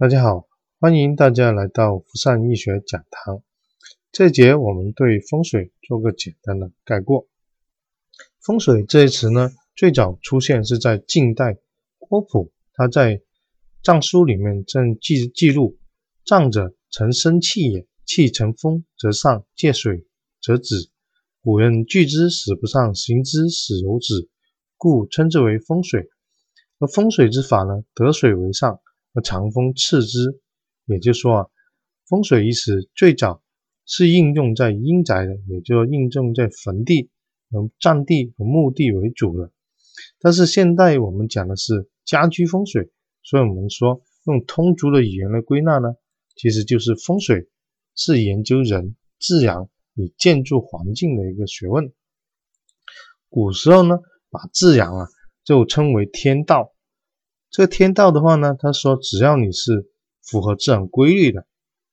大家好，欢迎大家来到福善易学讲堂。这节我们对风水做个简单的概括。风水这一词呢，最早出现是在晋代郭璞，他在藏书里面正记记录：藏者，成生气也，气成风则上，借水则止。古人聚之使不上，行之使有止，故称之为风水。而风水之法呢，得水为上。而长风次之，也就是说啊，风水一词最早是应用在阴宅的，也就是应用在坟地、和占地和墓地为主的。但是现代我们讲的是家居风水，所以我们说用通俗的语言来归纳呢，其实就是风水是研究人、自然与建筑环境的一个学问。古时候呢，把自然啊就称为天道。这个天道的话呢，他说只要你是符合自然规律的，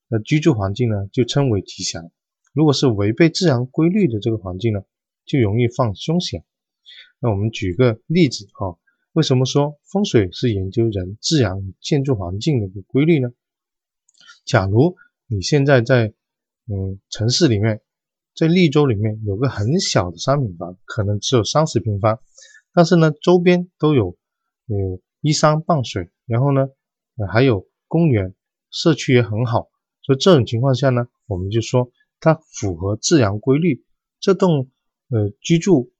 那居住环境呢就称为吉祥。如果是违背自然规律的这个环境呢，就容易放凶险。那我们举个例子哈，为什么说风水是研究人、自然、建筑环境的一个规律呢？假如你现在在嗯城市里面，在利州里面有个很小的商品房，可能只有三十平方，但是呢周边都有有。依山傍水，然后呢，呃，还有公园，社区也很好，所以这种情况下呢，我们就说它符合自然规律，这栋呃居住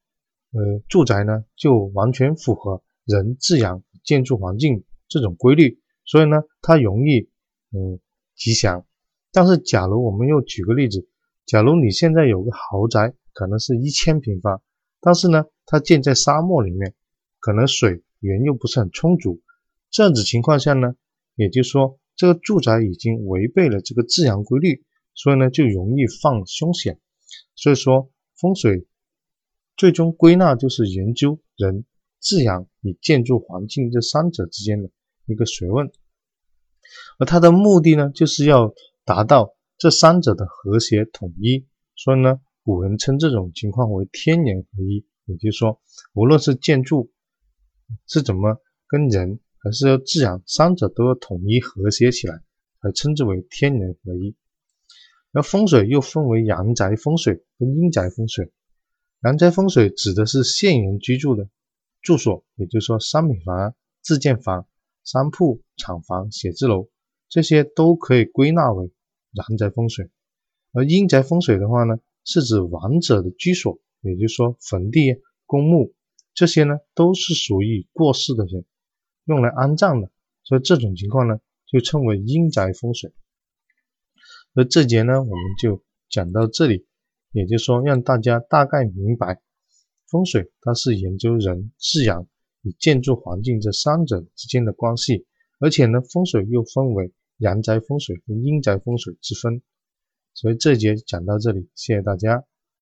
呃住宅呢就完全符合人自然建筑环境这种规律，所以呢它容易嗯吉祥。但是假如我们又举个例子，假如你现在有个豪宅，可能是一千平方，但是呢它建在沙漠里面，可能水。源又不是很充足，这样子情况下呢，也就是说这个住宅已经违背了这个自然规律，所以呢就容易放凶险。所以说风水最终归纳就是研究人、自然与建筑环境这三者之间的一个学问，而它的目的呢就是要达到这三者的和谐统一。所以呢，古人称这种情况为天人合一，也就是说无论是建筑。是怎么跟人还是要自然三者都要统一和谐起来，才称之为天人合一。而风水又分为阳宅风水跟阴宅风水。阳宅风水指的是现人居住的住所，也就是说商品房、自建房、商铺、厂房、写字楼这些都可以归纳为阳宅风水。而阴宅风水的话呢，是指亡者的居所，也就是说坟地、公墓。这些呢都是属于过世的人用来安葬的，所以这种情况呢就称为阴宅风水。而这节呢我们就讲到这里，也就是说让大家大概明白风水它是研究人、自然与建筑环境这三者之间的关系，而且呢风水又分为阳宅风水和阴宅风水之分。所以这节讲到这里，谢谢大家。